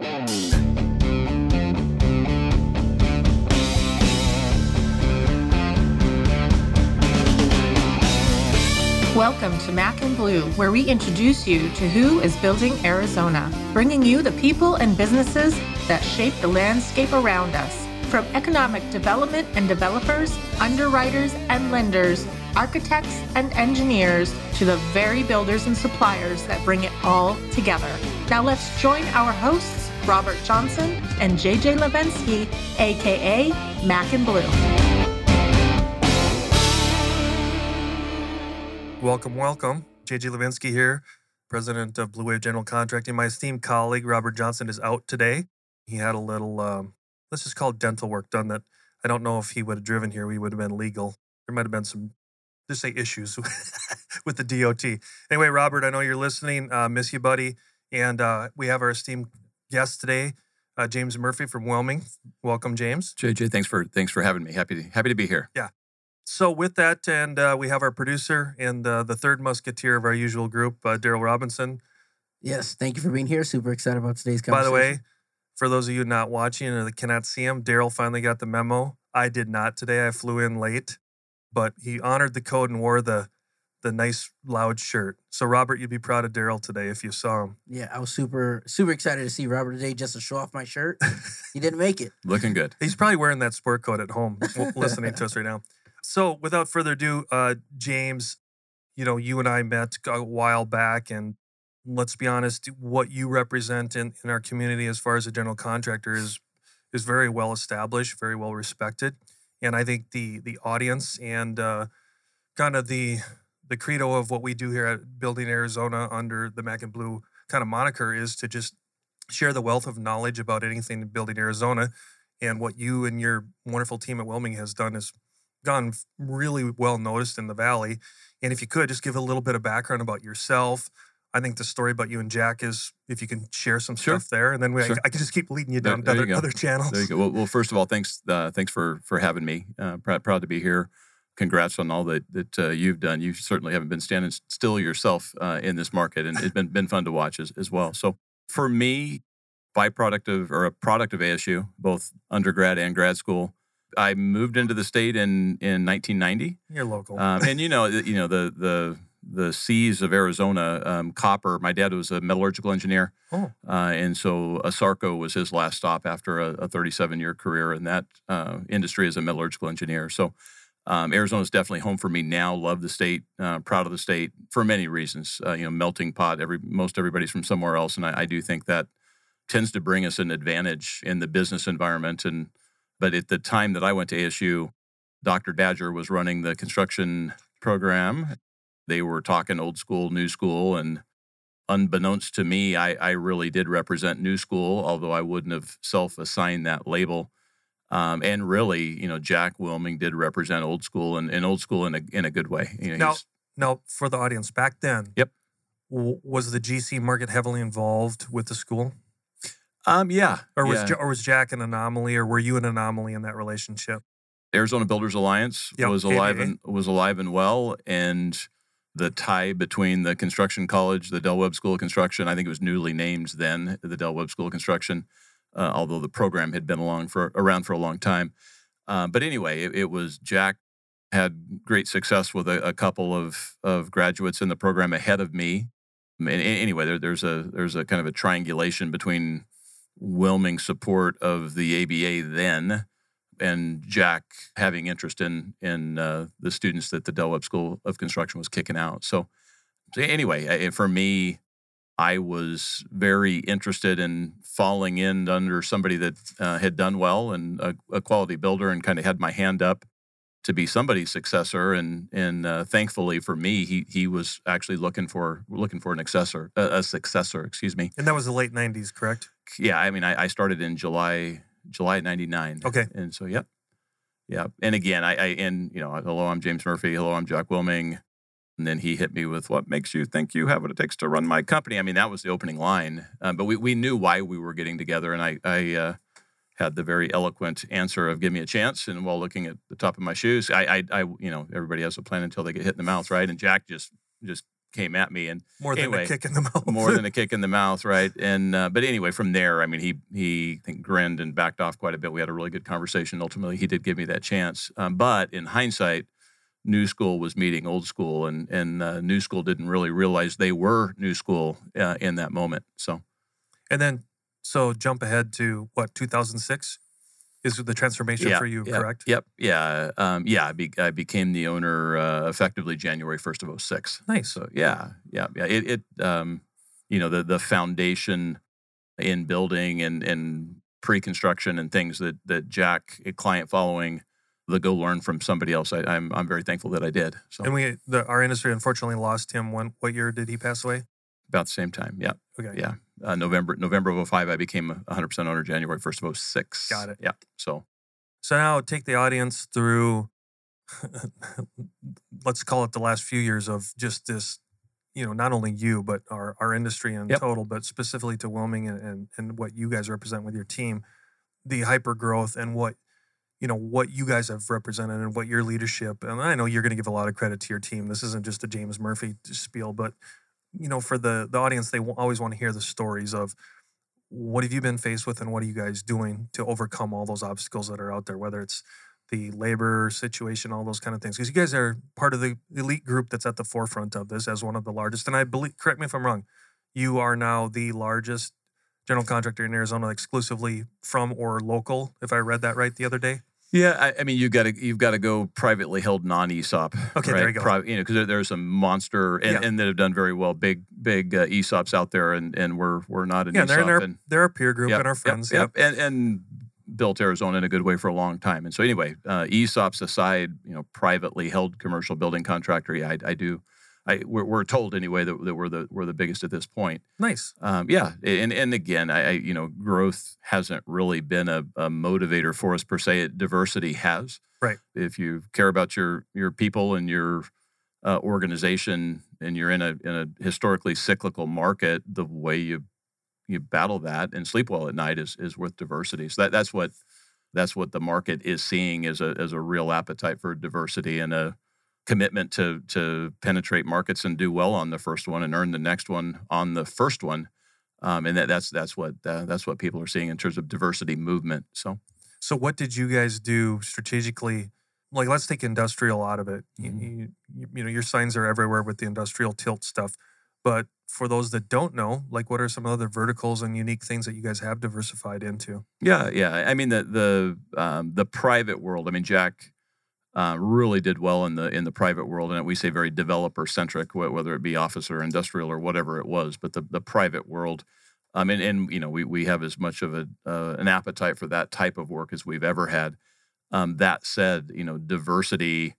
Welcome to Mac and Blue, where we introduce you to who is building Arizona, bringing you the people and businesses that shape the landscape around us. From economic development and developers, underwriters and lenders, architects and engineers, to the very builders and suppliers that bring it all together. Now let's join our hosts, Robert Johnson and JJ Levensky, aka Mac and Blue. Welcome, welcome. JJ Levinsky here, president of Blue Wave General Contracting. My esteemed colleague, Robert Johnson, is out today. He had a little, um, let's just call it dental work done that I don't know if he would have driven here, we would have been legal. There might have been some, just say issues with the DOT. Anyway, Robert, I know you're listening. Uh, miss you, buddy. And uh, we have our esteemed guest today, uh, James Murphy from Willmeng. Welcome, James. JJ, thanks for thanks for having me. Happy to happy to be here. Yeah. So with that, and uh, we have our producer and uh, the third musketeer of our usual group, uh, Daryl Robinson. Yes, thank you for being here. Super excited about today's conversation. By the way, for those of you not watching or that cannot see him, Daryl finally got the memo. I did not today. I flew in late, but he honored the code and wore the the nice loud shirt. So Robert, you'd be proud of Daryl today if you saw him. yeah, I was super super excited to see Robert today just to show off my shirt. he didn't make it. Looking good. He's probably wearing that sport coat at home, listening to us right now. So, without further ado, uh, James, you know, you and I met a while back, and let's be honest, what you represent in, in our community as far as a general contractor is is very well established, very well respected, and I think the the audience and uh, kind of the the credo of what we do here at Building Arizona under the Mac and Blue kind of moniker is to just share the wealth of knowledge about anything in Building Arizona and what you and your wonderful team at Willmeng has done has gone really well noticed in the valley. And if you could just give a little bit of background about yourself, I think the story about you and Jack is if you can share some Sure. stuff there, and then we, Sure. I, I can just keep leading you down there to you other, other channels. There you go. Well, well first of all, thanks uh, thanks for for having me. Uh, proud, proud to be here. Congrats on all that that uh, you've done. You certainly haven't been standing still yourself uh, in this market, and it's been been fun to watch as, as well. So for me, byproduct of or a product of ASU, both undergrad and grad school. I moved into the state in in 1990. You're local. Um, and you know, you know the the the seas of Arizona, um, copper. My dad was a metallurgical engineer, Oh. uh, and so Asarco was his last stop after a, a 37 year career in that uh, industry as a metallurgical engineer. So. Um, Arizona is definitely home for me now. Love the state, uh, proud of the state for many reasons. Uh, you know, melting pot. Every most everybody's from somewhere else, and I, I do think that tends to bring us an advantage in the business environment. And but at the time that I went to ASU, Dr. Badger was running the construction program. They were talking old school, new school, and unbeknownst to me, I, I really did represent new school, although I wouldn't have self-assigned that label. Um, and really, you know, Jack Willmeng did represent old school and, and old school in a in a good way. You know, Now- now, for the audience, back then, Yep. w- was the GC market heavily involved with the school, um, yeah, or was yeah. Ja- or was Jack an anomaly, or were you an anomaly in that relationship? Arizona Builders Alliance Yep, was alive and was alive and well, and the tie between the construction college, the Del Webb School of Construction, I think it was newly named then, the Del Webb School of Construction, uh, although the program had been along for around for a long time. Uh, but anyway, it, it was Jack had great success with a, a couple of of graduates in the program ahead of me. And anyway, there, there's a there's a kind of a triangulation between Willmeng support of the ABA then and Jack having interest in in uh, the students that the Del Webb School of Construction was kicking out. So, so anyway, for me, I was very interested in falling in under somebody that uh, had done well and a, a quality builder, and kind of had my hand up to be somebody's successor. And and uh, thankfully for me, he he was actually looking for looking for an successor, a, a successor, excuse me. And that was the late '90s, correct? Yeah, I mean, I, I started in July July '99. Okay. and so yep, yeah. And again, I, I and you know, hello, I'm James Murphy. Hello, I'm Jack Willmeng. And then he hit me with, "What makes you think you have what it takes to run my company?" I mean, that was the opening line. Um, but we we knew why we were getting together, and I I uh, had the very eloquent answer of "Give me a chance." And while looking at the top of my shoes, I I, I you know everybody has a plan until they get hit in the mouth, right? And Jack just just came at me, and More than Anyway, a kick in the mouth. more than a kick in the mouth, right? And uh, but anyway, from there, I mean, he he think grinned and backed off quite a bit. We had a really good conversation. Ultimately, he did give me that chance. Um, but in hindsight, New School was meeting Old School, and and uh, New School didn't really realize they were New School uh, in that moment. So And then, so jump ahead to what 2006 is the transformation for you, yeah, correct? Yep. Yeah. Um, yeah. I, be, I became the owner uh, effectively January first of 06. Nice. So yeah, yeah, yeah. It, it um, you know, the the foundation in building and and pre-construction and things that that Jack, a client following, the go learn from somebody else. I, I'm I'm very thankful that I did. So And we, the, our industry, unfortunately, lost him. When what year did he pass away? about the same time. Yeah. Okay. Yeah. Uh, November November of 05, I became 100% owner. January 1st of 06. Got it. Yeah. So So now take the audience through, let's call it the last few years of just this, you know, not only you, but our, our industry in Yep. total, but specifically to Willmeng and, and, and what you guys represent with your team, the hyper growth and what, you know, what you guys have represented and what your leadership, and I know you're going to give a lot of credit to your team. This isn't just a James Murphy spiel, but, you know, for the, the audience, they always want to hear the stories of, what have you been faced with and what are you guys doing to overcome all those obstacles that are out there whether it's the labor situation all those kind of things because you guys are part of the elite group that's at the forefront of this as one of the largest and i believe correct me if i'm wrong you are now the largest general contractor in arizona exclusively from or local if i read that right the other day Yeah, I, I mean, you've got to you've got to go privately held non ESOP. Okay, right? there you go. Pri- you know, because there, there's some monster and, Yeah. and that have done very well, big big uh, ESOPs out there, and and we're we're not an yeah ESOP. they're in our, they're our peer group Yep, and our yep, friends yep, and and built Arizona in a good way for a long time. And so anyway, uh, ESOPs aside, you know, privately held commercial building contractor. Yeah, I, I do. I we're, we're told anyway that, that we're the we're the biggest at this point. nice Um, yeah, and and again, I, I you know, growth hasn't really been a, a motivator for us per se. It, diversity has. Right. If you care about your your people and your uh, organization, and you're in a in a historically cyclical market, the way you you battle that and sleep well at night is is with diversity. So that that's what that's what the market is seeing as a as a real appetite for diversity and a commitment to to penetrate markets and do well on the first one and earn the next one on the first one. Um, and that, that's that's what uh, that's what people are seeing in terms of diversity movement. So So what did you guys do strategically? Like, let's take industrial out of it. You- Mhm. You, you, you know, your signs are everywhere with the industrial tilt stuff. But for those that don't know, like, what are some other verticals and unique things that you guys have diversified into? Yeah, yeah. I mean the the um, the private world. I mean Jack uh, really did well in the in the private world, and we say very developer centric, whether it be office or industrial or whatever it was. But the the private world, um, and and you know we we have as much of a uh, an appetite for that type of work as we've ever had. Um, that said, you know diversity,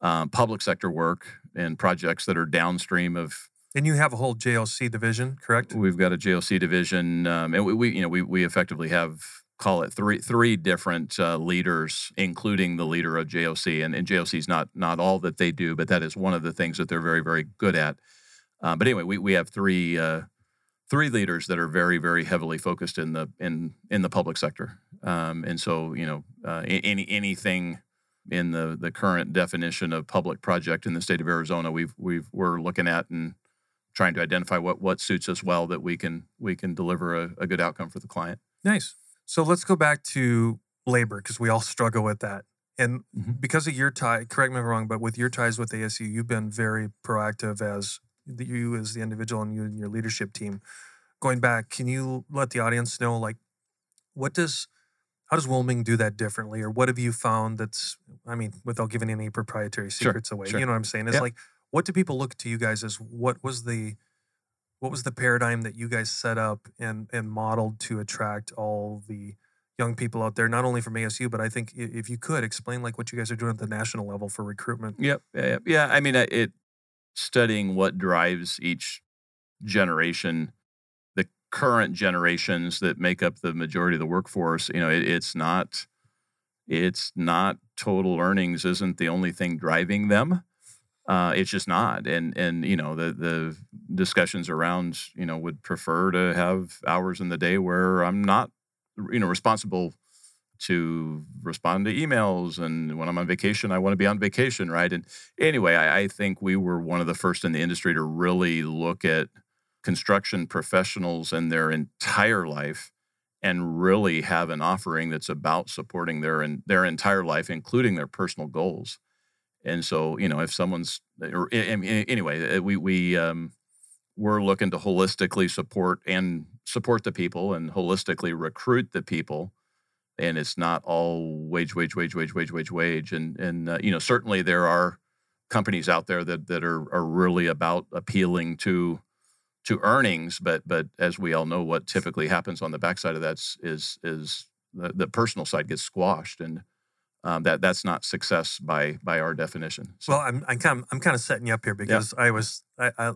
um, public sector work, and projects that are downstream of And you have a whole JOC division, correct? We've got a JOC division, um, and we, we, you know, we we effectively have call it three three different uh, leaders, including the leader of JOC. And, and JOC is not not all that they do, but that is one of the things that they're very very good at. Uh, but anyway, we we have three uh, three leaders that are very very heavily focused in the in in the public sector. Um, and so you know, uh, any anything in the the current definition of public project in the state of Arizona, we've we've we're looking at and trying to identify what what suits us well that we can we can deliver a, a good outcome for the client. Nice. So let's go back to labor because we all struggle with that. And Mhm. because of your tie, correct me if I'm wrong, but with your ties with ASU, you've been very proactive as the, you as the individual and you and your leadership team. Going back, can you let the audience know like what does how does Willmeng do that differently, or what have you found that's I mean, without giving any proprietary Sure, secrets away, sure. you know what I'm saying? It's Yeah. like what do people look to you guys as what was the what was the paradigm that you guys set up and and modeled to attract all the young people out there, not only from ASU, but I think if you could explain like what you guys are doing at the national level for recruitment. Yep. Yeah. yeah. I mean, it studying what drives each generation, the current generations that make up the majority of the workforce. You know, it, it's not. It's not total earnings isn't the only thing driving them. Uh, it's just not, and and you know the the discussions around you know would prefer to have hours in the day where I'm not you know responsible to respond to emails. And when I'm on vacation, I want to be on vacation, right? And anyway, I, I think we were one of the first in the industry to really look at construction professionals and their entire life and really have an offering that's about supporting their and their entire life, including their personal goals. And so, you know, if someone's or anyway, uh, we we um, we're looking to holistically support and support the people and holistically recruit the people. And it's not all wage wage wage wage wage wage wage. And and uh, you know certainly there are companies out there that that are are really about appealing to to earnings. But but as we all know what typically happens on the backside of that is is the, the personal side gets squashed. And um, that that's not success by by our definition. So. Well, I'm I'm kind of, I'm kind of setting you up here because yeah. I was I, I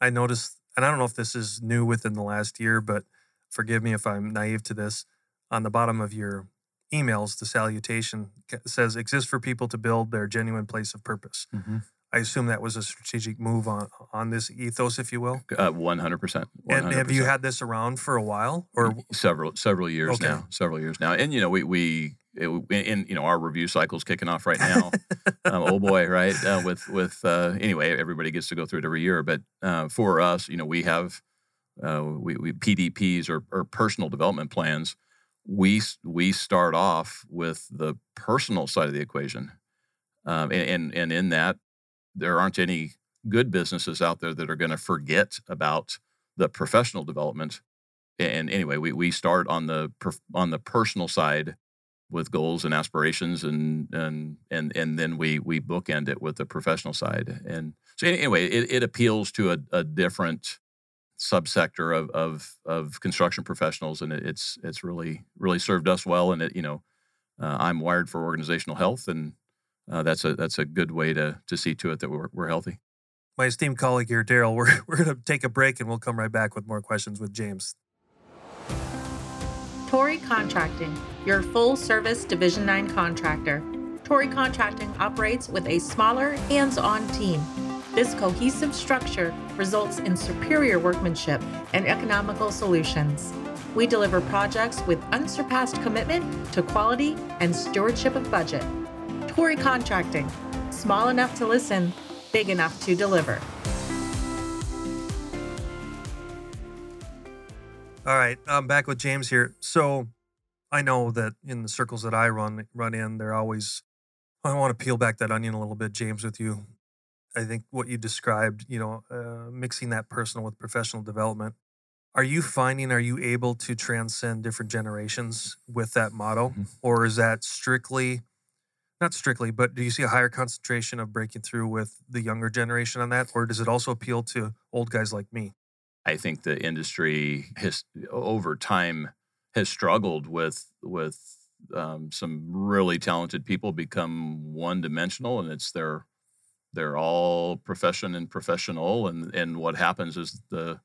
I noticed, and I don't know if this is new within the last year, but forgive me if I'm naive to this. On the bottom of your emails, the salutation says "exist for people to build their genuine place of purpose." Mm-hmm. I assume that was a strategic move on on this ethos, if you will. Uh, one hundred percent. And have you had this around for a while, or several several years okay. now? Several years now, and you know we we in you know our review cycle's kicking off right now. um, oh boy, right? Uh, with with uh, anyway, everybody gets to go through it every year, but uh, for us, you know, we have uh, we, we PDPs or, or personal development plans. We we start off with the personal side of the equation, um, and, and and in that there aren't any good businesses out there that are going to forget about the professional development. And anyway, we, we start on the on the personal side with goals and aspirations, and and and and then we we bookend it with the professional side. And so anyway, it, it appeals to a, a different subsector of, of of construction professionals, and it, it's it's really really served us well. And it you know, uh, I'm wired for organizational health, and uh, that's a that's a good way to to see to it that we're we're healthy. My esteemed colleague here, Daryl, we're we're going to take a break and we'll come right back with more questions with James. Torrey Contracting, your full service Division 9 contractor. Torrey Contracting operates with a smaller, hands on team. This cohesive structure results in superior workmanship and economical solutions. We deliver projects with unsurpassed commitment to quality and stewardship of budget. Torrey Contracting. Small enough to listen, big enough to deliver. All right, I'm back with James here. So I know that in the circles that I run run in, they're always. I want to peel back that onion a little bit, James, with you. I think what you described, you know, uh, mixing that personal with professional development. Are you finding? Are you able to transcend different generations with that model? mm-hmm. or is that strictly not strictly, but do you see a higher concentration of breaking through with the younger generation on that, or does it also appeal to old guys like me? I think the industry has over time has struggled with with um, some really talented people become one dimensional, and it's their they're all profession and professional, and and what happens is the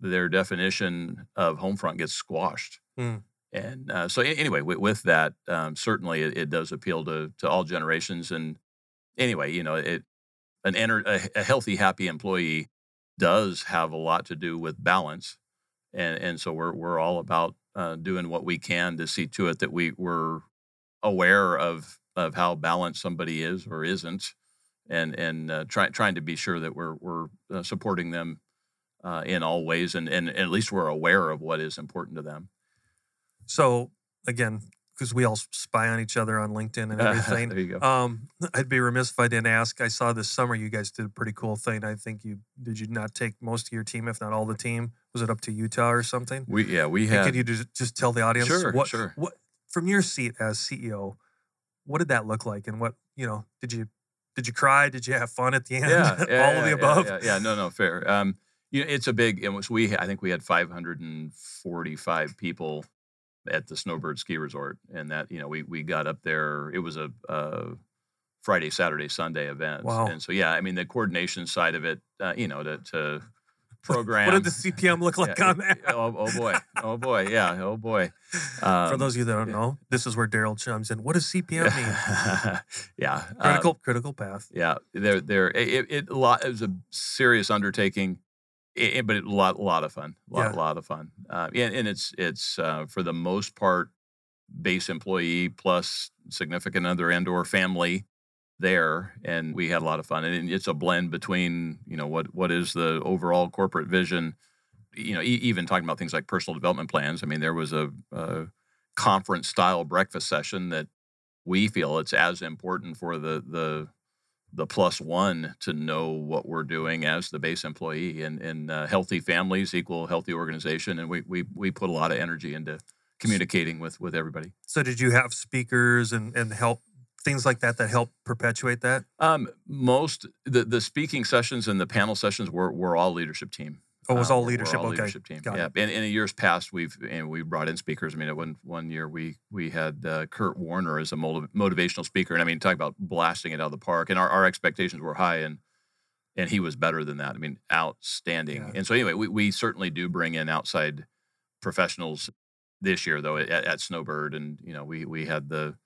their definition of homefront gets squashed. Mm. And uh, so, anyway, with, with that, um, certainly it, it, does appeal to to all generations. And anyway, you know, it an ener- a, a, healthy, happy employee does have a lot to do with balance, and and so we're we're all about uh, doing what we can to see to it that we we're aware of of how balanced somebody is or isn't, and and uh, try, trying to be sure that we're we're uh, supporting them uh, in all ways, and, and at least we're aware of what is important to them. So again, because we all spy on each other on LinkedIn and everything. there you go. Um, I'd be remiss if I didn't ask. I saw this summer you guys did a pretty cool thing. I think you did you not take most of your team, if not all the team? Was it up to Utah or something? We yeah we had. could you just, just tell the audience sure what sure what from your seat as CEO, what did that look like, and what you know did you did you cry? Did you have fun at the end? Yeah, yeah all yeah, of the above. Yeah, yeah, no, no, fair. Um, you know, it's a big. It was we. I think we had 545 people at the Snowbird Ski Resort, and that you know we we got up there. It was a, a Friday, Saturday, Sunday event, wow. and so yeah, I mean the coordination side of it, uh, you know, to, to program. What did the CPM look like yeah, on that? Oh, oh, boy, oh boy, yeah, oh boy. Um, For those of you that don't know, this is where Daryl chimes in. What does CPM mean? yeah, critical critical path. Yeah, there there it, it, lot. It was a serious undertaking it, but a lot, lot of fun, a lot, yeah. lot of fun. Uh, and, and, it's it's uh, for the most part base employee plus significant other and or family there and we had a lot of fun and it's a blend between you know what what is the overall corporate vision you know e- even talking about things like personal development plans i mean there was a, a conference style breakfast session that we feel it's as important for the the the plus one to know what we're doing as the base employee and, and uh, healthy families equal healthy organization and we, we we put a lot of energy into communicating with with everybody So did you have speakers and and help things like that that help perpetuate that? um, most the, the speaking sessions and the panel sessions were, were all leadership team Oh, it was Uh, all leadership. all okay. leadership team. Got yeah, it. and, and in years past, we've and we brought in speakers. I mean, one one year we we had uh, Kurt Warner as a motiv- motivational speaker, and I mean, talk about blasting it out of the park. And our, our expectations were high, and and he was better than that. I mean, outstanding. Yeah. And so anyway, we we certainly do bring in outside professionals this year, though, at, at Snowbird, and you know, we we had the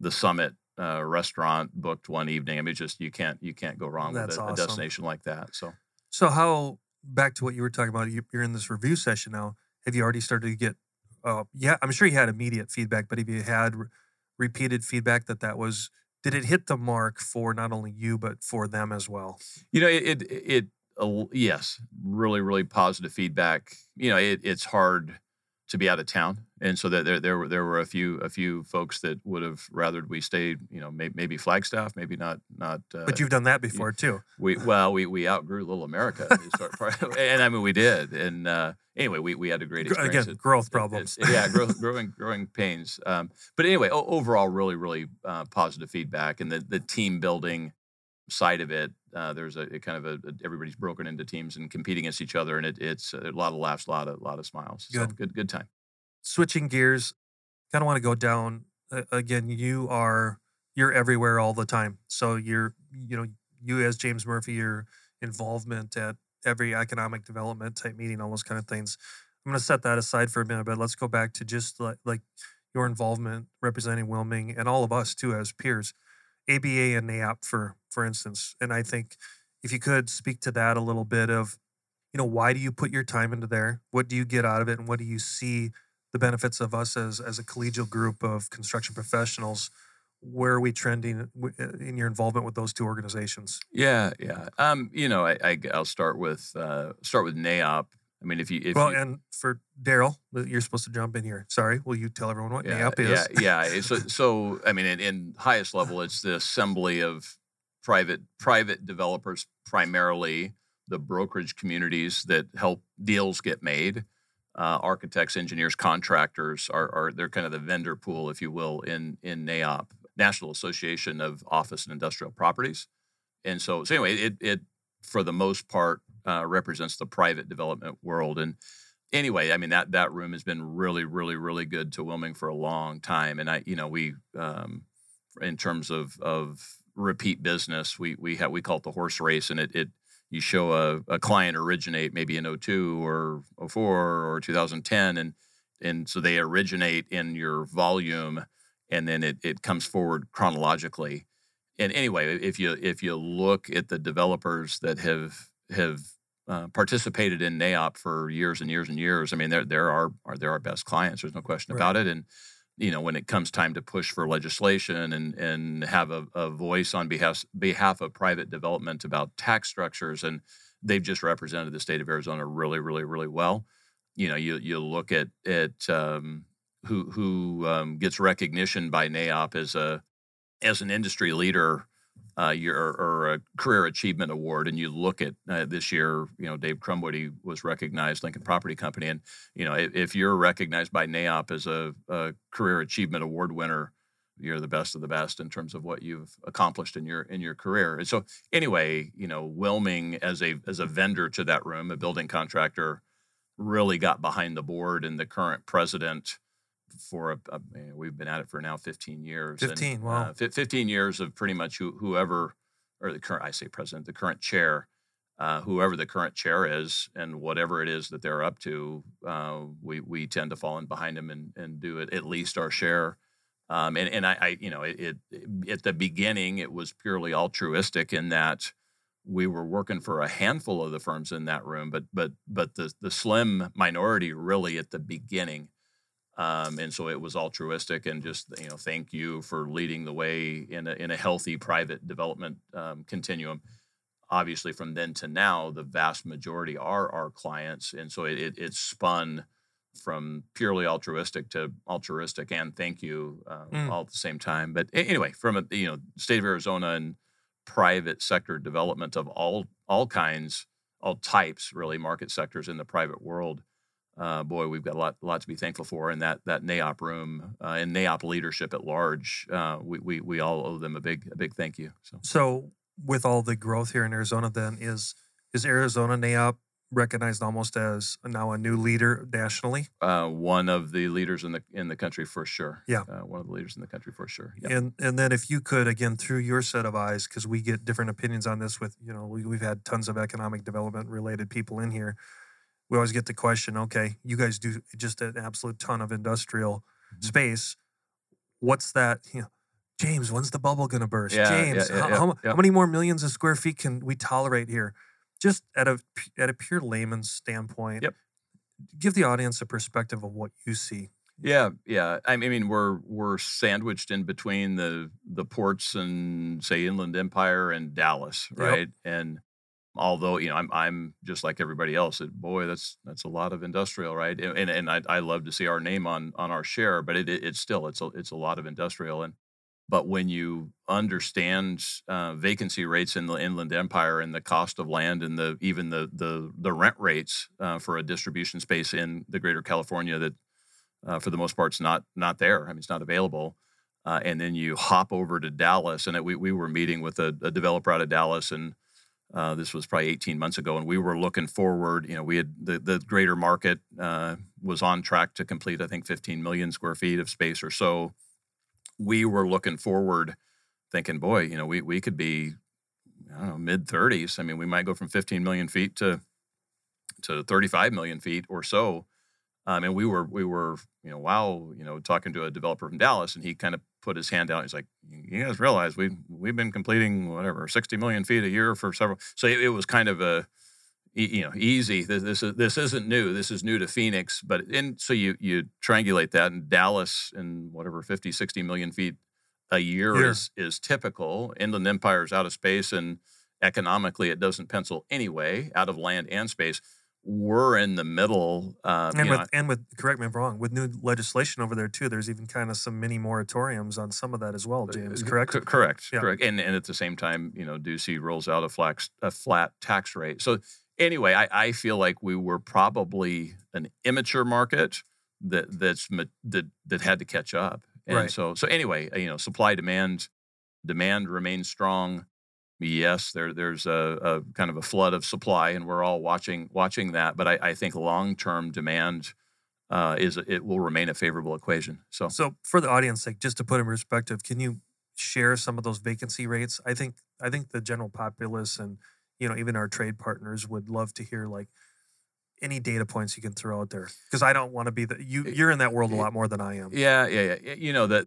the summit. Uh, restaurant booked one evening. I mean, just you can't you can't go wrong That's with a, a destination like that. So So how back to what you were talking about? you- You're in this review session now. Have you already started to get? Uh, yeah, I'm sure you had immediate feedback, but have you had re- repeated feedback that that was? Did it hit the mark for not only you but for them as well? You know, it it, it uh, yes, really really positive feedback. You know, it, it's hard to be out of town, and so that there there were there were a few a few folks that would have rathered we stayed. You know, may, maybe Flagstaff, maybe not not. Uh, But you've done that before too. we well we we outgrew Little America, is sort of part- and I mean we did. And uh, anyway, we we had a great experience. Again, It- growth it- problems. it- yeah, growth, growing, growing pains. Um, but anyway, o- overall, really, really uh, positive feedback, and the the team building side of it. Uh, there's a, kind of a, a- everybody's broken into teams and competing against each other, and it, it's a lot of laughs, a lot of a lot of smiles. So Good. good, good time. Switching gears, kind of want to go down uh, again. You are you're everywhere all the time. So you're you know you as James Murphy, your involvement at every economic development type meeting, all those kind of things. I'm going to set that aside for a minute, but let's go back to just like, like your involvement representing Wilming and all of us too as peers, ABA and NAIOP for for instance. And I think if you could speak to that a little bit of, you know, why do you put your time into there? What do you get out of it, and what do you see the benefits of us as as a collegial group of construction professionals? Where are we trending uh, in your involvement with those two organizations? Yeah, yeah. Um, you know, I, I will start with uh, start with NAIOP. I mean, if you if well, you, and for Daryl, uh, you're supposed to jump in here. Sorry, will you tell everyone what yeah, NAIOP is? Yeah, yeah. So, so I mean, in, in highest level, it's the assembly of private private developers, primarily the brokerage communities that help deals get made. Uh, architects, engineers, contractors are, are they're kind of the vendor pool, if you will, in in NAIOP, National Association of Office and Industrial Properties. And so, so anyway, it it for the most part uh, represents the private development world. And anyway, I mean that that room has been really, really, really good to Willmeng for a long time. And I, you know, we um, in terms of of repeat business, we we have we call it the horse race, and it it you show a, a client originate maybe in 02 or 04 or 2010, and and so they originate in your volume, and then it it comes forward chronologically. And anyway, if you if you look at the developers that have have uh, participated in NAIOP for years and years and years. I mean, they're, they're, our, are, they're our best clients. There's no question Right. about it. And, you know, when it comes time to push for legislation and, and have a, a voice on behalf, behalf of private development about tax structures, and they've just represented the state of Arizona really, really, really well. You know, you, you look at, at um, who, who um, gets recognition by NAIOP as, a, as an industry leader uh, your or a career achievement award, and you look at uh, this year, you know, Dave Krumwiede was recognized Lincoln Property Company, and you know, if, if you're recognized by NAIOP as a, a career achievement award winner, you're the best of the best in terms of what you've accomplished in your in your career. And so, anyway, you know, Willmeng as a as a vendor to that room, a building contractor, really got behind the board, and the current president for a, a know, we've been at it for now 15 years. and, 15, wow. uh, fif- 15 years of pretty much who, whoever, or the current, I say president, the current chair, uh, whoever the current chair is, and whatever it is that they're up to, uh, we we tend to fall in behind them and, and do it at least our share. Um, and and I, I you know it, it at the beginning it was purely altruistic in that we were working for a handful of the firms in that room, but but but the the slim minority really at the beginning Um, and so it was altruistic and just you know thank you for leading the way in a, in a healthy private development um, continuum obviously from then to now the vast majority are our clients and so it, it, it spun from purely altruistic to altruistic and thank you uh, Mm. all at the same time but anyway from a you know state of arizona and private sector development of all all kinds all types really market sectors in the private world uh, boy, we've got a lot, lot to be thankful for, and that that NAIOP room uh, and NAIOP leadership at large, uh, we, we we all owe them a big a big thank you. So So, with all the growth here in Arizona, then is is Arizona NAIOP recognized almost as now a new leader nationally? uh, one of the leaders in the in the country for sure. Yeah. uh, one of the leaders in the country for sure. Yeah. And and then if you could again through your set of eyes, because we get different opinions on this. With you know we, we've had tons of economic development related people in here. We always get the question, okay, you guys do just an absolute ton of industrial Mhm. space. What's that? You know, James, when's the bubble going to burst? Yeah, James, yeah, how, yeah, how, yeah. how many more millions of square feet can we tolerate here? Just at a at a pure layman's standpoint. Yep. Give the audience a perspective of what you see. Yeah, yeah. I mean, we're we're sandwiched in between the the ports and say Inland Empire and Dallas, Yep. right? And although you know, I'm I'm just like everybody else. It, boy, that's that's a lot of industrial, right? And and, and I I love to see our name on on our share, but it, it it's still it's a it's a lot of industrial and. But when you understand uh, vacancy rates in the Inland Empire and the cost of land and the even the the the rent rates uh, for a distribution space in the Greater California that uh, for the most part, it's not not there. I mean, it's not available. Uh, and then you hop over to Dallas, and it, we we were meeting with a, a developer out of Dallas, and uh, this was probably 18 months ago, and we were looking forward. You know, we had the the greater market uh, was on track to complete, I think, 15 million square feet of space or so. We were looking forward, thinking, boy, you know, we we could be, I don't know, mid 30s. I mean, we might go from 15 million feet to to 35 million feet or so. Um, and we were we were you know wow you know talking to a developer from Dallas and he kind of put his hand out. He's like, you guys realize we we've been completing whatever 60 million feet a year for several. So it, it was kind of a you know easy. This this, is, this isn't new. This is new to Phoenix. But and so you you triangulate that in Dallas and whatever 50 60 million feet a year Year. is is typical. Inland Empire is out of space and economically it doesn't pencil anyway out of land and space. We're in the middle. Uh, and with know, and with correct me if I'm wrong with new legislation over there too there's even kind of some mini moratoriums on some of that as well james Uh, correct c- correct. Yeah. Correct. And and at the same time, you know, Ducey rolls out a flat a flat tax rate. So anyway, I, I feel like we were probably an immature market that that's that that had to catch up. And Right. so so anyway, uh, you know, supply demand demand remains strong. Yes, there there's a, a kind of a flood of supply, and we're all watching watching that. But I, I think long term demand uh, is it will remain a favorable equation. So so for the audience sake just to put in perspective can you share some of those vacancy rates i think i think the general populace and you know even our trade partners would love to hear like any data points you can throw out there because i don't want to be the you you're in that world a lot more than i am Yeah, yeah, yeah. You know that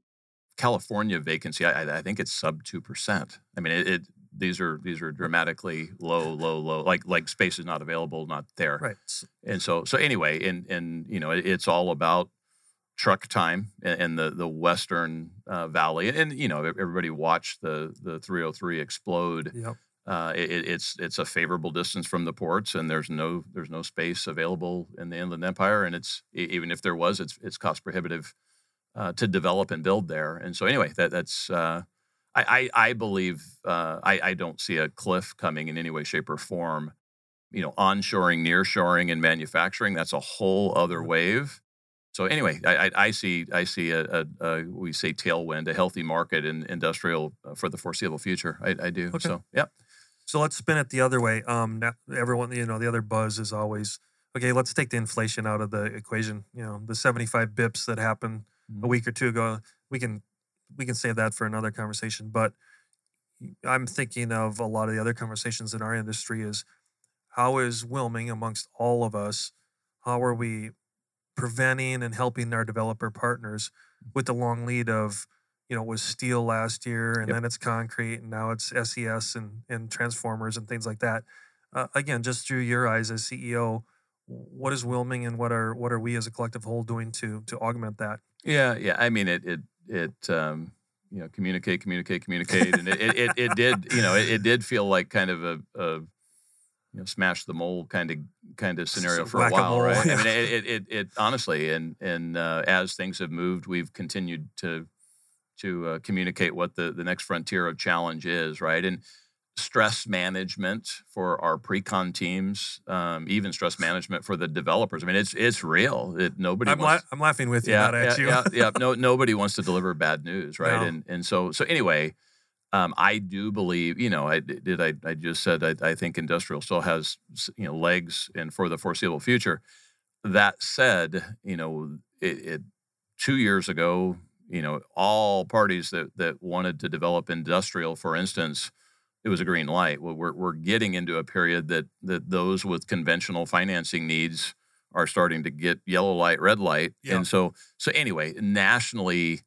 California vacancy. I, I- I think it's sub two percent. I mean, it, it. These are these are dramatically low, low, low. Like like space is not available, not there. right And so so anyway, and and you know, it's all about truck time in, the the Western uh, Valley, and, and you know, everybody watched the the 303 explode yep uh, it, it- it's it's a favorable distance from the ports, and there's no there's no space available in the Inland Empire, and it's even if there was, it's it's cost prohibitive uh, to develop and build there. And so anyway, that that's uh, I, I I believe uh, I I don't see a cliff coming in any way, shape, or form. You know, onshoring, nearshoring, and manufacturing that's a whole other Mhm. wave. So anyway, I, I, I see I see a, a, a we say tailwind, a healthy market in industrial uh, for the foreseeable future. I, I do. Okay. So yeah. So let's spin it the other way. Um, now everyone, you know, the other buzz is always okay. Let's take the inflation out of the equation. You know, the seventy-five bips that happened a Mhm. week or two ago. We can we can save that for another conversation. But I'm thinking of a lot of the other conversations in our industry is how is Willmeng amongst all of us? How are we preventing and helping our developer partners with the long lead of you know it was steel last year and Yep. then it's concrete and now it's SES and and transformers and things like that. Uh, again, just through your eyes as CEO, what is Willmeng and what are what are we as a collective whole doing to to augment that? Yeah, yeah. I mean, it it it um, you know communicate, communicate, communicate, and it, it, it did you know it, it did feel like kind of a, a you know smash the mold kind of kind of scenario for a while, right? Yeah. I mean, it, it it, it honestly, and and uh, as things have moved, we've continued to to uh, communicate what the the next frontier of challenge is, right? And stress management for our pre-con teams, um, even stress management for the developers. I mean, it's it's real. It, nobody I'm, wants la- I'm laughing with you, yeah, not at yeah, you. yeah, yeah. No, nobody wants to deliver bad news, right? No. And and so so anyway, um, I do believe, you know, I did. I, I just said I, I think industrial still has you know legs and for the foreseeable future. That said, you know, it, it two years ago, you know, all parties that that wanted to develop industrial, for instance, it was a green light. Well, we're we're getting into a period that that those with conventional financing needs are starting to get yellow light, red light, Yeah. and so so anyway, nationally,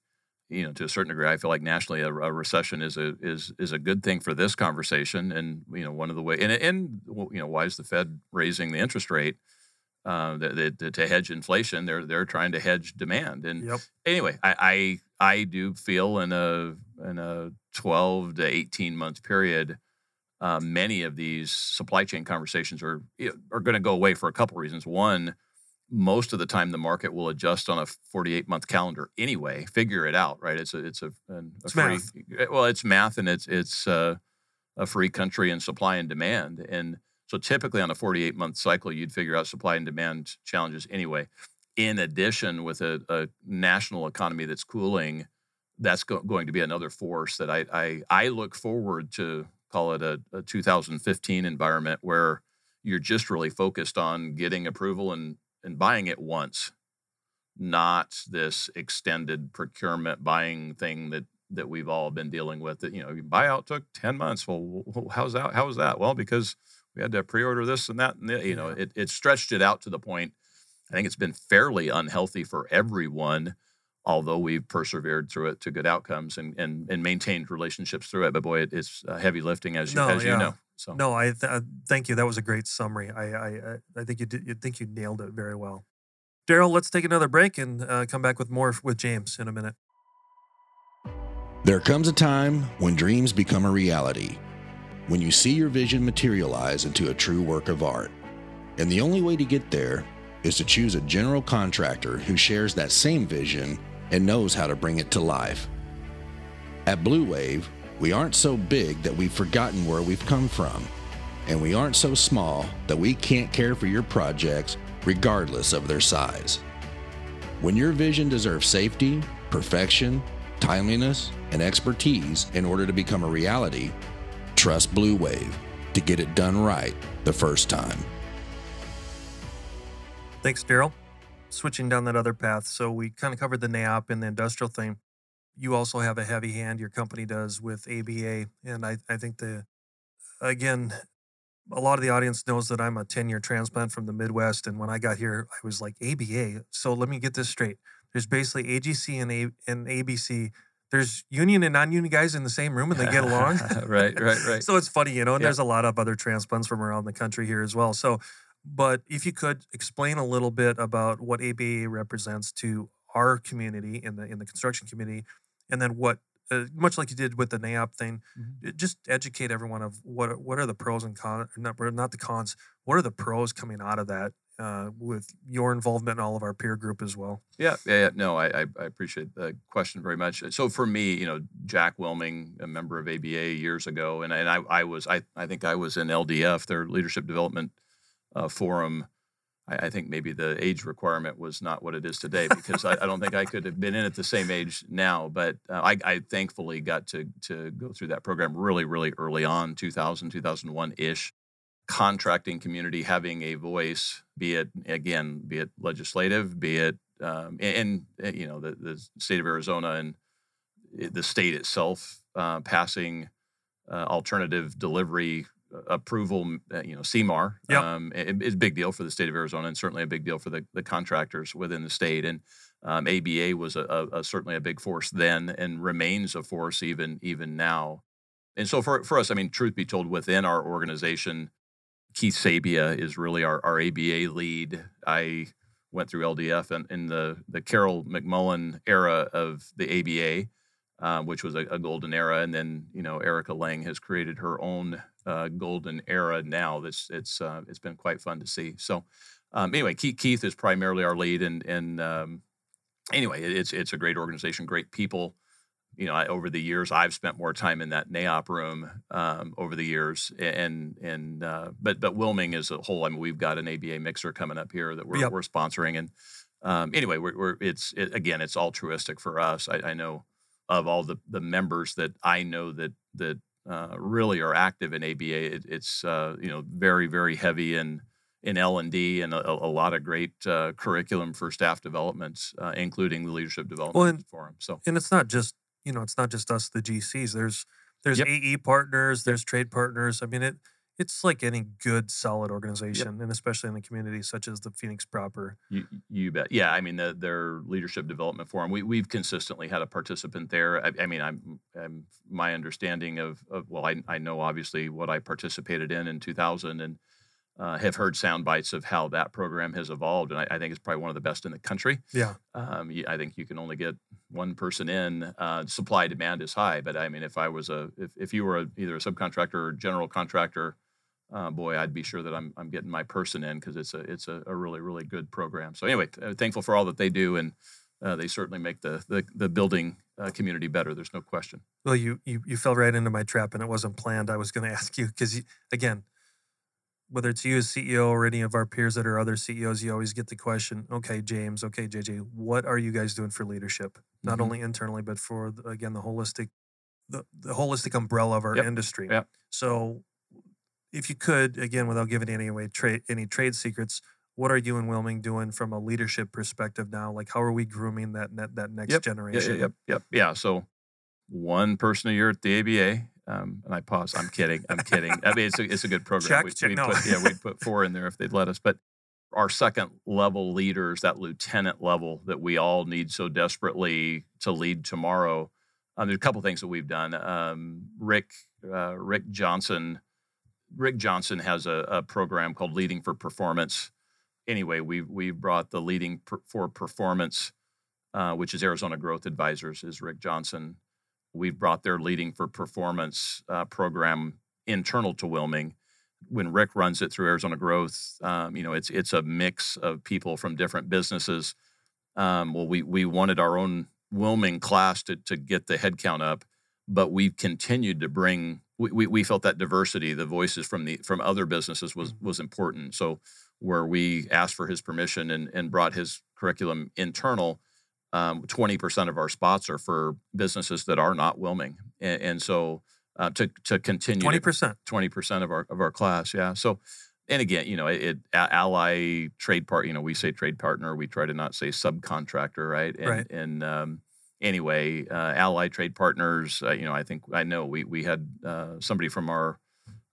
you know, to a certain degree, I feel like nationally, a, a recession is a is is a good thing for this conversation, and you know, one of the way and and you know, why is the Fed raising the interest rate? Uh, that, that, to hedge inflation, they're they're trying to hedge demand, and Yep. anyway, I, I I do feel in a in a twelve to eighteen month period, uh, many of these supply chain conversations are are going to go away for a couple reasons. One, most of the time the market will adjust on a forty eight month calendar anyway. Figure it out, right? It's a it's a, an- a It's free math. well, it's math and it's it's uh, a free country and supply and demand and. So typically on a 48 month cycle, you'd figure out supply and demand challenges anyway in addition with a, a national economy that's cooling that's go- going to be another force that I, I i look forward to call it a, a 2015 environment where you're just really focused on getting approval and and buying it once not this extended procurement buying thing that that we've all been dealing with that you know buyout took 10 months. Well how's that how was that? Well because we had to pre-order this and that and the, you know it, it stretched it out to the point I think it's been fairly unhealthy for everyone, although we've persevered through it to good outcomes and and, and maintained relationships through it. But boy, it, it's uh, heavy lifting as you No, as yeah. you know. So No, I th- uh, thank you. That was a great summary. I I I- I think you did. You think you nailed it very well. Daryl, let's take another break and uh, come back with more with James in a minute. There comes a time when dreams become a reality, when you see your vision materialize into a true work of art. And the only way to get there is to choose a general contractor who shares that same vision and knows how to bring it to life. At Blue Wave, we aren't so big that we've forgotten where we've come from, and we aren't so small that we can't care for your projects regardless of their size. When your vision deserves safety, perfection, timeliness, and expertise in order to become a reality, trust Blue Wave to get it done right the first time. Thanks, Daryl. Switching down that other path. So we kind of covered the NAIOP and the industrial thing. You also have a heavy hand, your company does, with ABA. And I, I think the, again, a lot of the audience knows that I'm a 10 year transplant from the Midwest. And when I got here, I was like, ABA. So let me get this straight. There's basically AGC and, a- and ABC. There's union and non union guys in the same room and they get along. right, right, right. So it's funny, you know, and Yeah. there's a lot of other transplants from around the country here as well. So, but if you could explain a little bit about what ABA represents to our community in the in the construction community, and then what, uh, much like you did with the NAIOP thing, Mhm. uh, just educate everyone of what are- what are the pros and cons, not not the cons. What are the pros coming out of that uh, with your involvement in all of our peer group as well? Yeah, yeah, yeah. No, I, I I appreciate the question very much. So for me, you know, Jack Willmeng, a member of ABA years ago, and, and I, I was, I, I think I was in LDF, their leadership development uh, forum. I, I think maybe the age requirement was not what it is today because I, I don't think I could have been in at the same age now. But uh, I, I thankfully got to to go through that program really, really early on, 2000, 2001 ish. Contracting community having a voice, be it again, be it legislative, be it um, and, and, you know the, the state of Arizona and the state itself uh, passing uh, alternative delivery uh, approval, uh, you know, CMAR Yep. um, i- is a big deal for the state of Arizona and certainly a big deal for the, the contractors within the state. And um, ABA was a, a, a certainly a big force then and remains a force even even now. And so for for us, I mean, truth be told, within our organization, Keith Sabia is really our, our ABA lead. I went through LDF and in the the Carol McMullen era of the ABA, um, which was a, a, golden era, and then you know Erica Lang has created her own uh, golden era now. This it's uh, it's been quite fun to see. So um, anyway, Keith, Keith, is primarily our lead, and and um, anyway, it's it's a great organization, great people you know, I, over the years, I've spent more time in that NAIOP room um, over the years, and and uh, but but Willmeng as a whole, I mean, we've got an ABA mixer coming up here that we're yep. we're sponsoring, and um, anyway, we're, we're it's it, again, it's altruistic for us. I, I, know of all the the members that I know that that uh, really are active in ABA. It, it's uh, you know very very heavy in in L and D and a, lot of great uh, curriculum for staff development, uh, including the leadership development well, and, forum. So and it's not just you know, it's not just us, the GCs. There's there's yep. AE partners, there's trade partners. I mean, it it's like any good, solid organization, yep. and especially in the community such as the Phoenix proper. You, you bet. Yeah, I mean, the, their leadership development forum. We we've consistently had a participant there. I, I mean, I'm, I'm, my understanding of, of well, I I know obviously what I participated in in 2000 and uh, have heard sound bites of how that program has evolved, and I, I, think it's probably one of the best in the country. Yeah, um, I think you can only get one person in. Uh, supply demand is high, but I mean, if I was a if, if you were a, either a subcontractor or general contractor, uh, boy, I'd be sure that I'm I'm getting my person in because it's a it's a, a, really really good program. So anyway, uh, thankful for all that they do, and uh, they certainly make the the, the building uh, community better. There's no question. Well, you, you you fell right into my trap, and it wasn't planned. I was going to ask you because again whether it's you as CEO or any of our peers that are other CEOs, you always get the question, okay, James, okay, JJ, what are you guys doing for leadership? Not mm-hmm. only internally, but for again the holistic, the, the holistic umbrella of our yep. industry. Yep. So, if you could, again, without giving any away trade any trade secrets, what are you and Willmeng doing from a leadership perspective now? Like, how are we grooming that that, that next yep. generation? Yep, yep, yep. Yeah. So, one person a year at the ABA, um, and I pause. I'm kidding. I'm kidding. I mean, it's a, it's a good program. Check, we, check, we'd no. put, yeah, we'd put four in there if they'd let us. But our second level leaders, that lieutenant level that we all need so desperately to lead tomorrow. Um, there's a couple things that we've done. Um, Rick uh, Rick Johnson Rick Johnson has a, a, program called Leading for Performance. Anyway, we we brought the Leading for Performance, uh, which is Arizona Growth Advisors, is Rick Johnson We've brought their Leading for Performance uh, program internal to Willmeng. When Rick runs it through Arizona Growth, um, you know, it's it's a mix of people from different businesses. Um, well, we we wanted our own Willmeng class to to get the headcount up, but we've continued to bring. We, we, we felt that diversity, the voices from the from other businesses was mm-hmm. was important. So where we asked for his permission and and brought his curriculum internal, um, 20% of our spots are for businesses that are not Willmeng. And, and so uh, to, to continue 20%. 20% of our, of our class. Yeah. So, and again, you know, it, it ally trade part, you know, we say trade partner, we try to not say subcontractor, right? And, right. and um, anyway, uh, ally trade partners, uh, you know, I think, I know we, we had uh, somebody from our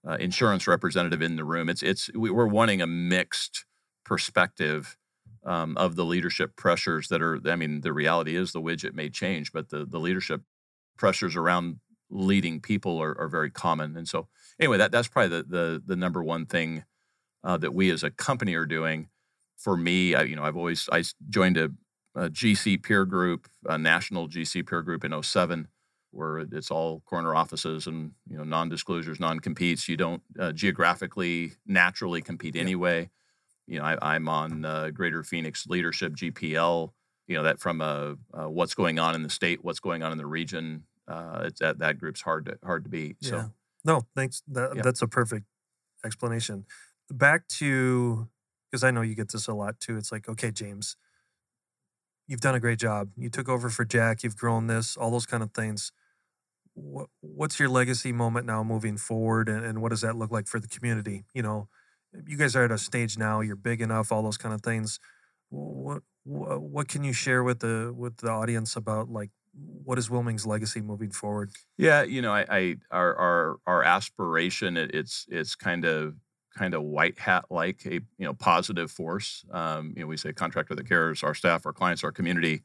uh, insurance representative in the room. It's, it's, we, we're wanting a mixed perspective um, of the leadership pressures that are. I mean, the reality is the widget may change, but the the leadership pressures around leading people are, are very common. And so, anyway, that that's probably the the, the number one thing uh, that we as a company are doing. For me, I, you know, I've always I joined a GC peer group, a national GC peer group in 07 where it's all corner offices and you know non-disclosures, non-competes. You don't uh, geographically naturally compete anyway you know, I, am on uh, Greater Phoenix Leadership GPL. You know, that from uh, uh, what's going on in the state, what's going on in the region. Uh, it's that that group's hard to hard to beat. So, yeah. no, thanks. That, yeah. That's a perfect explanation. Back to because I know you get this a lot too. It's like, okay, James, you've done a great job. You took over for Jack. You've grown this, all those kind of things. What, what's your legacy moment now moving forward, and, and what does that look like for the community? You know, you guys are at a stage now you're big enough all those kind of things what what can you share with the with the audience about like what is Willmeng's legacy moving forward? Yeah, you know, I, I our our our aspiration it, it's it's kind of kind of white hat like a you know positive force. Um, you know, we say contractor that cares, our staff, our clients, our community.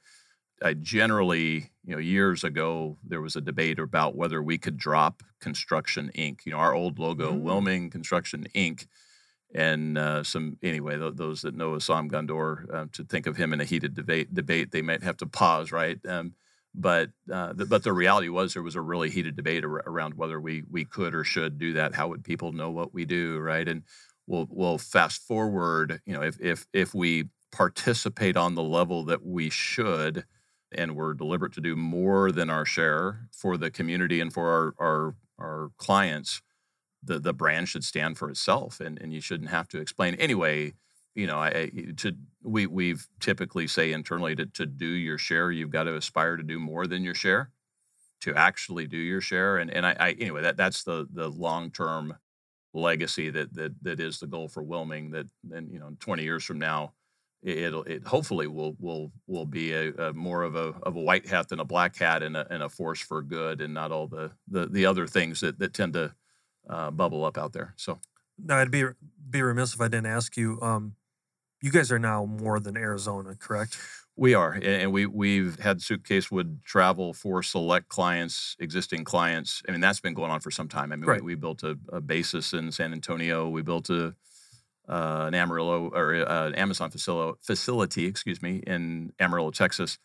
I generally, you know, years ago there was a debate about whether we could drop Construction Inc. You know, our old logo, mm. Willmeng Construction Inc and uh, some anyway. Th- those that know Assam Gandor uh, to think of him in a heated debate, debate they might have to pause, right? Um, but uh, the, but the reality was there was a really heated debate ar- around whether we we could or should do that. How would people know what we do, right? And we'll we'll fast forward. You know, if if if we participate on the level that we should, and we're deliberate to do more than our share for the community and for our our, our clients, the the brand should stand for itself, and and you shouldn't have to explain anyway. You know, I, to we we've typically say internally to to do your share, you've got to aspire to do more than your share, to actually do your share, and and I, I anyway that that's the the long term legacy that that that is the goal for Willmeng. That then you know, 20 years from now, it'll it hopefully will will will be a, a, more of a of a white hat than a black hat and a, and a force for good and not all the the, the other things that that tend to uh, bubble up out there. So no, I'd be be remiss if I didn't ask you. Um, you guys are now more than Arizona, correct? We are, and we we've had Suitcase would travel for select clients, existing clients. I mean, that's been going on for some time. I mean, right. we, we, built a, a, basis in San Antonio. We built a uh, an Amarillo or uh, an Amazon facility, facility, excuse me, in Amarillo, Texas.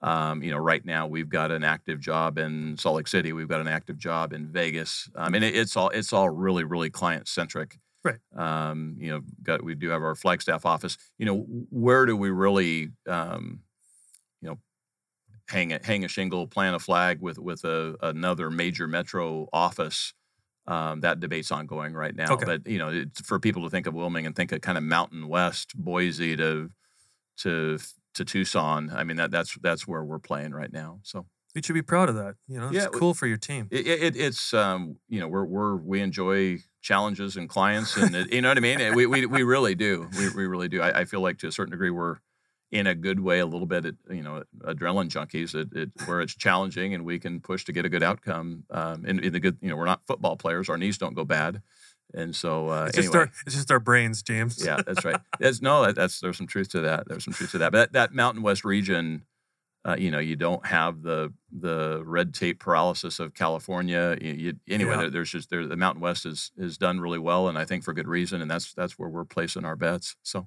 Um, you know, right now we've got an active job in Salt Lake City. We've got an active job in Vegas. Um, and it, it's all it's all really really client centric. Right. Um, you know, got we do have our Flagstaff office. You know, where do we really, um, you know, hang a, hang a shingle, plant a flag with with a, another major metro office? Um, that debate's ongoing right now. Okay. But you know, it's for people to think of Willmeng and think of kind of Mountain West, Boise to to to Tucson. I mean, that that's that's where we're playing right now. So you should be proud of that. You know, it's yeah, cool for your team. It, it, it's um, you know, we're we're we enjoy challenges and clients, and it, you know what I mean. We, we we really do. We we really do. I, I, feel like to a certain degree we're in a good way, a little bit, you know, adrenaline junkies. It, it where it's challenging and we can push to get a good outcome. Um, in, in the good, you know, we're not football players. Our knees don't go bad. And so, uh, it's, anyway. just our, it's just our brains, James. yeah, that's right. That's, no, that's there's some truth to that. There's some truth to that. But that, that Mountain West region, uh, you know, you don't have the the red tape paralysis of California. You, you, anyway, yeah. there, there's just there, the Mountain West is is done really well, and I think for good reason. And that's that's where we're placing our bets. So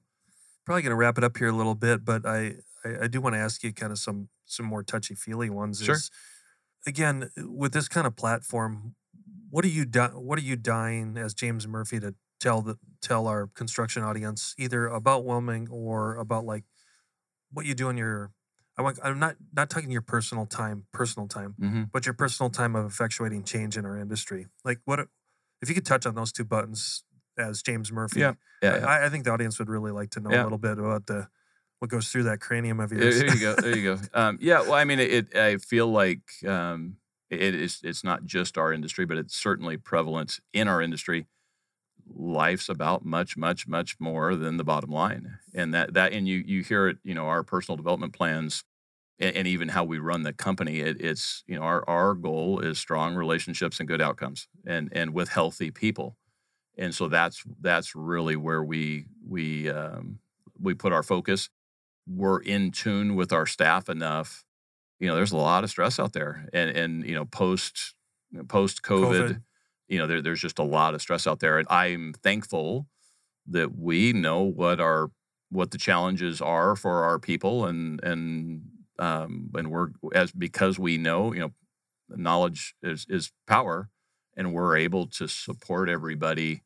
probably going to wrap it up here a little bit, but I I, I do want to ask you kind of some some more touchy feely ones. Sure. Is, again, with this kind of platform, what are you di- what are you dying as James Murphy to tell the tell our construction audience either about Willmeng or about like what you do in your I want, I'm not not talking your personal time, personal time, mm-hmm. but your personal time of effectuating change in our industry. Like what if you could touch on those two buttons as James Murphy? Yeah, yeah. yeah. I, I, think the audience would really like to know yeah. a little bit about the what goes through that cranium of yours. There you go. There you go. Um, yeah. Well, I mean, it. I feel like um, it is. It's not just our industry, but it's certainly prevalent in our industry life's about much much much more than the bottom line. And that that and you you hear it you know our personal development plans and, and even how we run the company it, it's you know our our goal is strong relationships and good outcomes and and with healthy people. And so that's that's really where we we um, we put our focus. We're in tune with our staff enough. You know there's a lot of stress out there and and you know post post covid you know, there, there's just a lot of stress out there. And I'm thankful that we know what our what the challenges are for our people and and um, and we're as because we know you know knowledge is is power and we're able to support everybody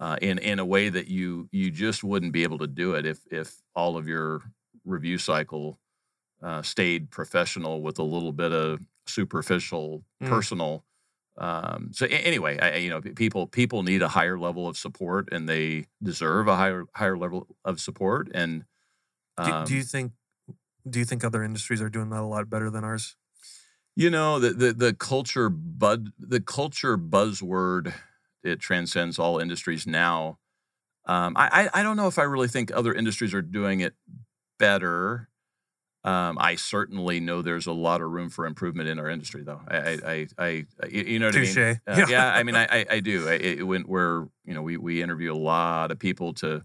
uh, in in a way that you you just wouldn't be able to do it if if all of your review cycle uh, stayed professional with a little bit of superficial mm. personal um, so anyway, I, you know, people people need a higher level of support, and they deserve a higher higher level of support. And um, do, do, you um think do you think other industries are doing that a lot better than ours? You know, the the, the culture bud the culture buzzword it transcends all industries now. Um, I I don't know if I really think other industries are doing it better. Um, I certainly know there's a lot of room for improvement in our industry, though. I, I, I, I you know what Touché. I mean? Uh, yeah. I mean, I, I, do. I, it, when we're, you know, we, we interview a lot of people to,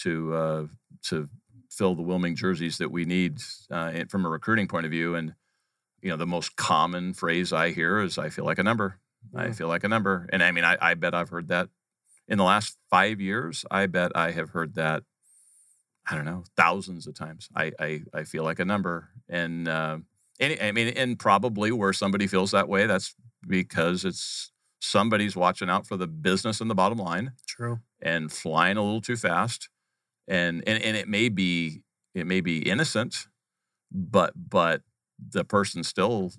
to, uh, to fill the Willmeng jerseys that we need uh, from a recruiting point of view. And, you know, the most common phrase I hear is, "I feel like a number. Mm. I feel like a number." And I mean, I, I bet I've heard that in the last five years, I bet I have heard that. I don't know, thousands of times. I I, I feel like a number, and uh, any, I mean, and probably where somebody feels that way, that's because it's somebody's watching out for the business and the bottom line True. and flying a little too fast, and and and it may be it may be innocent, but but the person still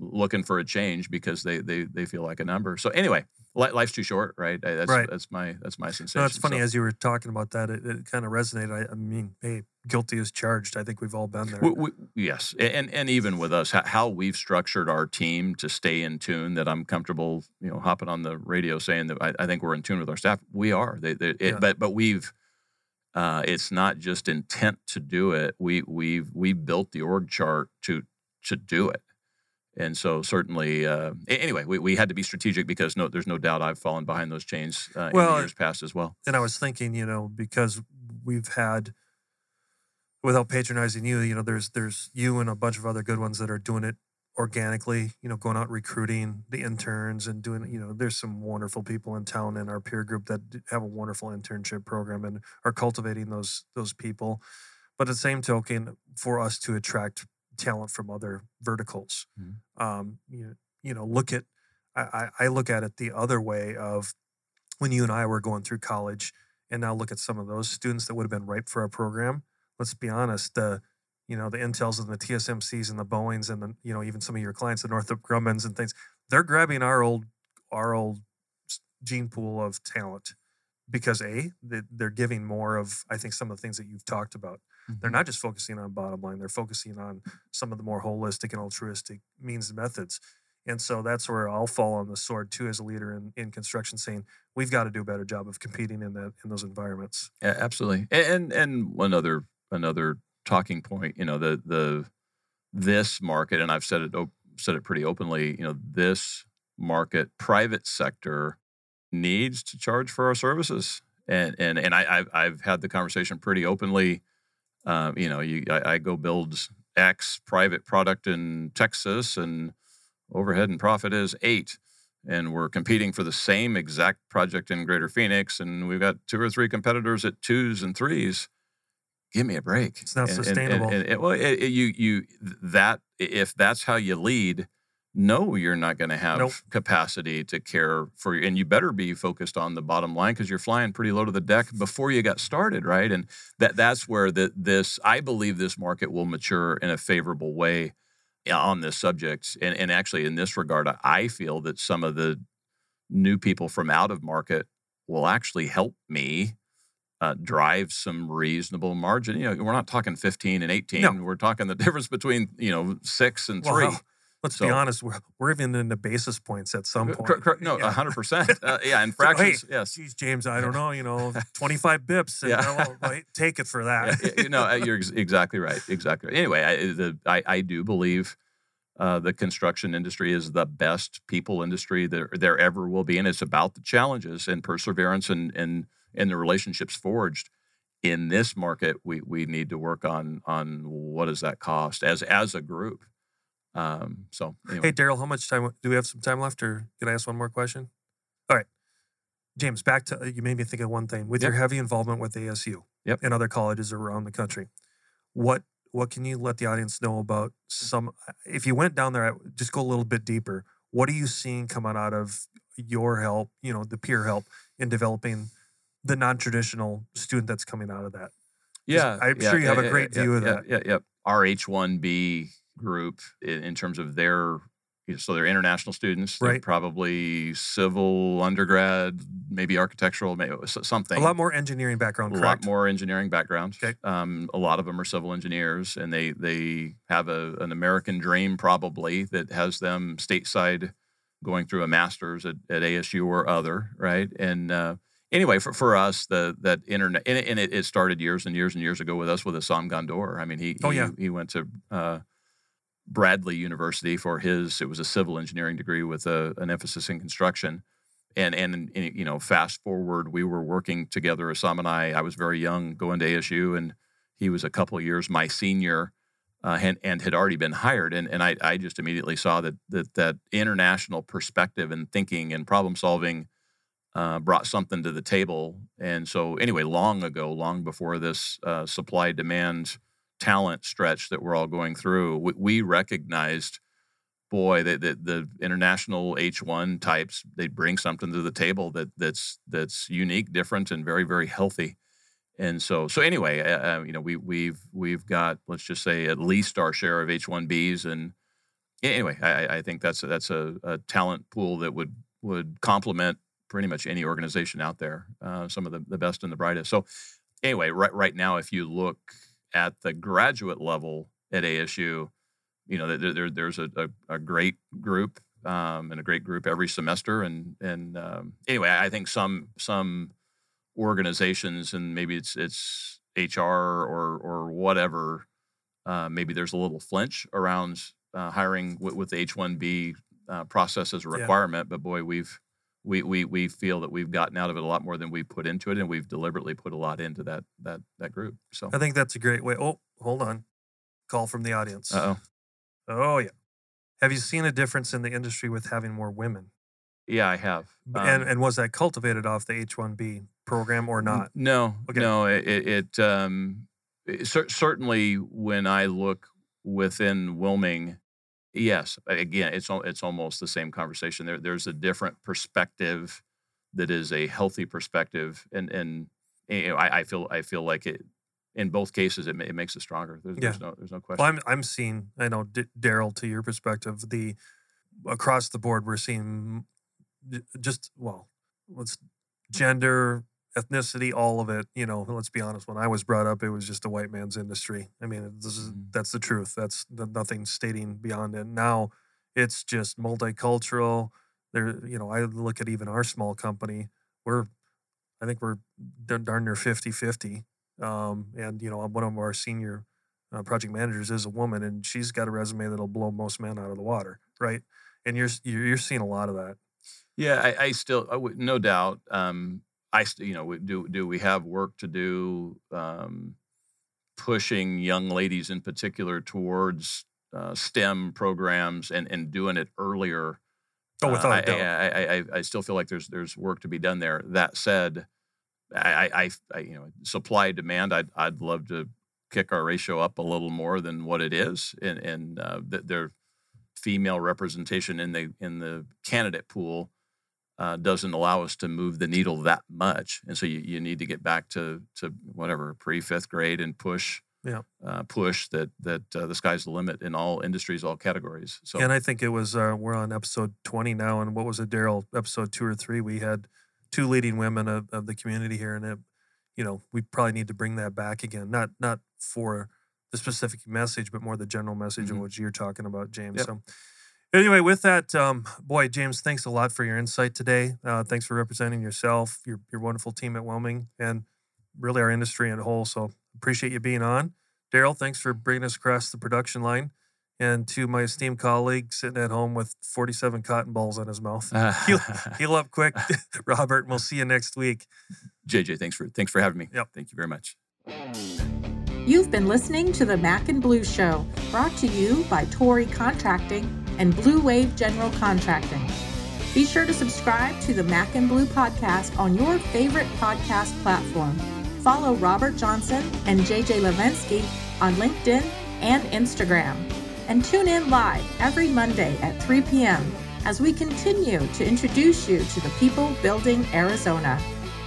looking for a change because they they they feel like a number. So anyway, life's too short, right? That's Right. that's my that's my sensation. No, it's funny So- as you were talking about that, it, it kind of resonated. I, I mean, hey, guilty is charged. I think we've all been there. We, we, yes, and and even with us, how, we've structured our team to stay in tune. That I'm comfortable, you know, hopping on the radio saying that I, I think we're in tune with our staff. We are. They, they, it, Yeah. But but we've. Uh, it's not just intent to do it. We we've we built the org chart to to do it, and so certainly. Uh, anyway, we, we had to be strategic because no, there's no doubt I've fallen behind those chains uh, in Well, the years past as well. and I was thinking, you know, because we've had, without patronizing you, you know, there's there's you and a bunch of other good ones that are doing it organically. You know, going out recruiting the interns and doing. You know, there's some wonderful people in town in our peer group that have a wonderful internship program and are cultivating those those people. But at the same token, for us to attract talent from other verticals, Mhm. um, you you know, look at. I, I I look at it the other way of when you and I were going through college, and now look at some of those students that would have been ripe for our program. Let's be honest, the you know the Intels and the TSMCs and the Boeings and the you know even some of your clients, the Northrop Grummans and things, they're grabbing our old our old gene pool of talent because a they- they're giving more of I think some of the things that you've talked about. They're mm-hmm. not just focusing on bottom line; they're focusing on some of the more holistic and altruistic means and methods. And so that's where I'll fall on the sword too, as a leader in, in construction, saying we've got to do a better job of competing in that in those environments. Yeah, absolutely. And and one other another talking point, you know, the the this market, and I've said it said it pretty openly, you know, this market, private sector needs to charge for our services, and and and I I've, I've had the conversation pretty openly. Um, you know, you I, I go build X private product in Texas, and overhead and profit is eight and we're competing for the same exact project in Greater Phoenix, and we've got two or three competitors at twos and threes. Give me a break. It's not And- sustainable. And, and- well, it, it- you you that if that's how you lead, no, you're not going to have Nope. capacity to care for you, and you better be focused on the bottom line because you're flying pretty low to the deck before you got started, right? And that that's where the, this I believe this market will mature in a favorable way on this subject. And, and actually, in this regard, I- feel that some of the new people from out of market will actually help me uh, drive some reasonable margin. You know, we're not talking 15 and 18. No. We're talking the difference between, you know, six and three. Let's be honest, we're, we're even into basis points at some point. Cor- cor- no, Yeah. 100%. Uh, yeah, and So, hey, fractions, yes. Geez, James, I don't know, you know, 25 bips. And, Yeah. well, well, take it for that. Yeah, you know, uh, you're ex- exactly right. Exactly. Right. Anyway, I, the, I, I do believe uh, the construction industry is the best people industry there, there ever will be, and it's about the challenges and perseverance and and and the relationships forged. In this market, we we need to work on on what does that cost as as a group. Um, so anyway, Hey, Daryl, how much time do we have? Some time left, or can I ask one more question? All right, James. Back to you made me think of one thing with your heavy involvement with ASU Yep. and other colleges around the country. What what can you let the audience know about some? If you went down there, just go a little bit deeper. What are you seeing coming out of your help? You know, the peer help in developing the non-traditional student that's coming out of that. Yeah, I'm yeah, sure you yeah, have a great view of yeah, that. Yeah, yeah. Our H-1B group, in, in terms of their, so they're international students, they're Right. probably civil undergrad, maybe architectural, maybe something. A lot more engineering background, a correct? lot more engineering background. Okay. Um, a lot of them are civil engineers, and they they have a, an American dream probably that has them stateside, going through a master's at, at ASU or other, right? And uh, anyway, for, for us, the that internet and, it, and it, it started years and years and years ago with us with Assam Gondor. I mean, he Oh, he, yeah. he went to. Uh, Bradley University for his it was a civil engineering degree with a, an emphasis in construction and, and and you know fast forward we were working together Assam and I I was very young going to ASU and he was a couple years my senior uh, and, and had already been hired and, and I, I just immediately saw that, that that international perspective and thinking and problem solving uh, brought something to the table. And so, anyway, long ago, long before this uh, supply demand talent stretch that we're all going through, we, we recognized, boy, that, the international H1 types they bring something to the table that that's that's unique, different, and very very healthy. And so, so anyway, uh, you know, we we've we've got let's just say at least our share of H1Bs, and anyway, I, I think that's a, that's a, a talent pool that would would complement pretty much any organization out there, uh, some of the, the best and the brightest. So, anyway, right right now, if you look at the graduate level at ASU, you know, there, there there's a, a, a, great group um, and a great group every semester. And and um, anyway, I think some some organizations and maybe it's it's HR or or whatever. Uh, maybe there's a little flinch around uh, hiring with, with the H-1B uh, process as a requirement. Yeah. But boy, we've we, we we feel that we've gotten out of it a lot more than we put into it, and we've deliberately put a lot into that that that group. So I think that's a great way. Oh, hold on, call from the audience. oh. Oh yeah. Have you seen a difference in the industry with having more women? Yeah, I have. Um, and and was that cultivated off the H one B program or not? No, okay. no. It, it, um, it, certainly when I look within Willmeng, Yes, again, it's it's almost the same conversation. There, there's a different perspective that is a healthy perspective, and and you know, I, I feel I feel like it in both cases it, it makes it stronger. There's, yeah. there's no there's no question. Well, I'm I'm seeing I know D- Daryl to your perspective the across the board we're seeing just well let's gender ethnicity, all of it. You know, let's be honest. When I was brought up, it was just a white man's industry. I mean, this is mm-hmm. that's the truth. That's nothing stating beyond it. Now, it's just multicultural. There, you know, I look at even our small company. We're, I think we're darn near 50-50. Um, and you know, one of our senior uh, project managers is a woman, and she's got a resume that'll blow most men out of the water, right? And you're you're seeing a lot of that. Yeah, I, I still, I would, no doubt. Um, I, you know, do do we have work to do um, pushing young ladies in particular towards uh, STEM programs and and doing it earlier? Oh, without uh, I, doubt. I, I, I, still feel like there's there's work to be done there. That said, I, I, you know supply demand. I'd I'd love to kick our ratio up a little more than what it is, and and uh, their female representation in the in the candidate pool uh, doesn't allow us to move the needle that much, and so you, you need to get back to to whatever pre fifth grade and push yeah. Uh, push that that uh, the sky's the limit in all industries, all categories. So, and I think it was uh, we're on episode twenty now, and what was it, Daryl? Episode two or three, we had two leading women of, of the community here, and it, you know, we probably need to bring that back again. Not not for the specific message, but more the general message mm-hmm. of what you're talking about, James. Yep. So, Anyway, with that, um, boy, James, thanks a lot for your insight today. Uh, thanks for representing yourself, your your wonderful team at Willmeng, and really our industry in a whole. So appreciate you being on. Daryl, thanks for bringing us across the production line. And to my esteemed colleague sitting at home with 47 cotton balls in his mouth, heal, heal up quick, Robert. We'll see you next week. JJ, thanks for thanks for having me. Yep. Thank you very much. You've been listening to the Mac and Blue Show, brought to you by Tory Contracting and Blue Wave General Contracting. Be sure to subscribe to the Mac and Blue podcast on your favorite podcast platform. Follow Robert Johnson and JJ Levinsky on LinkedIn and Instagram. And tune in live every Monday at 3 p.m. as we continue to introduce you to the people building Arizona.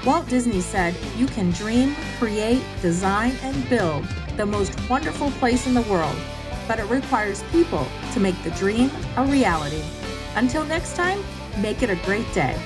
Walt Disney said, You can dream, create, design, and build the most wonderful place in the world but it requires people to make the dream a reality. Until next time, make it a great day.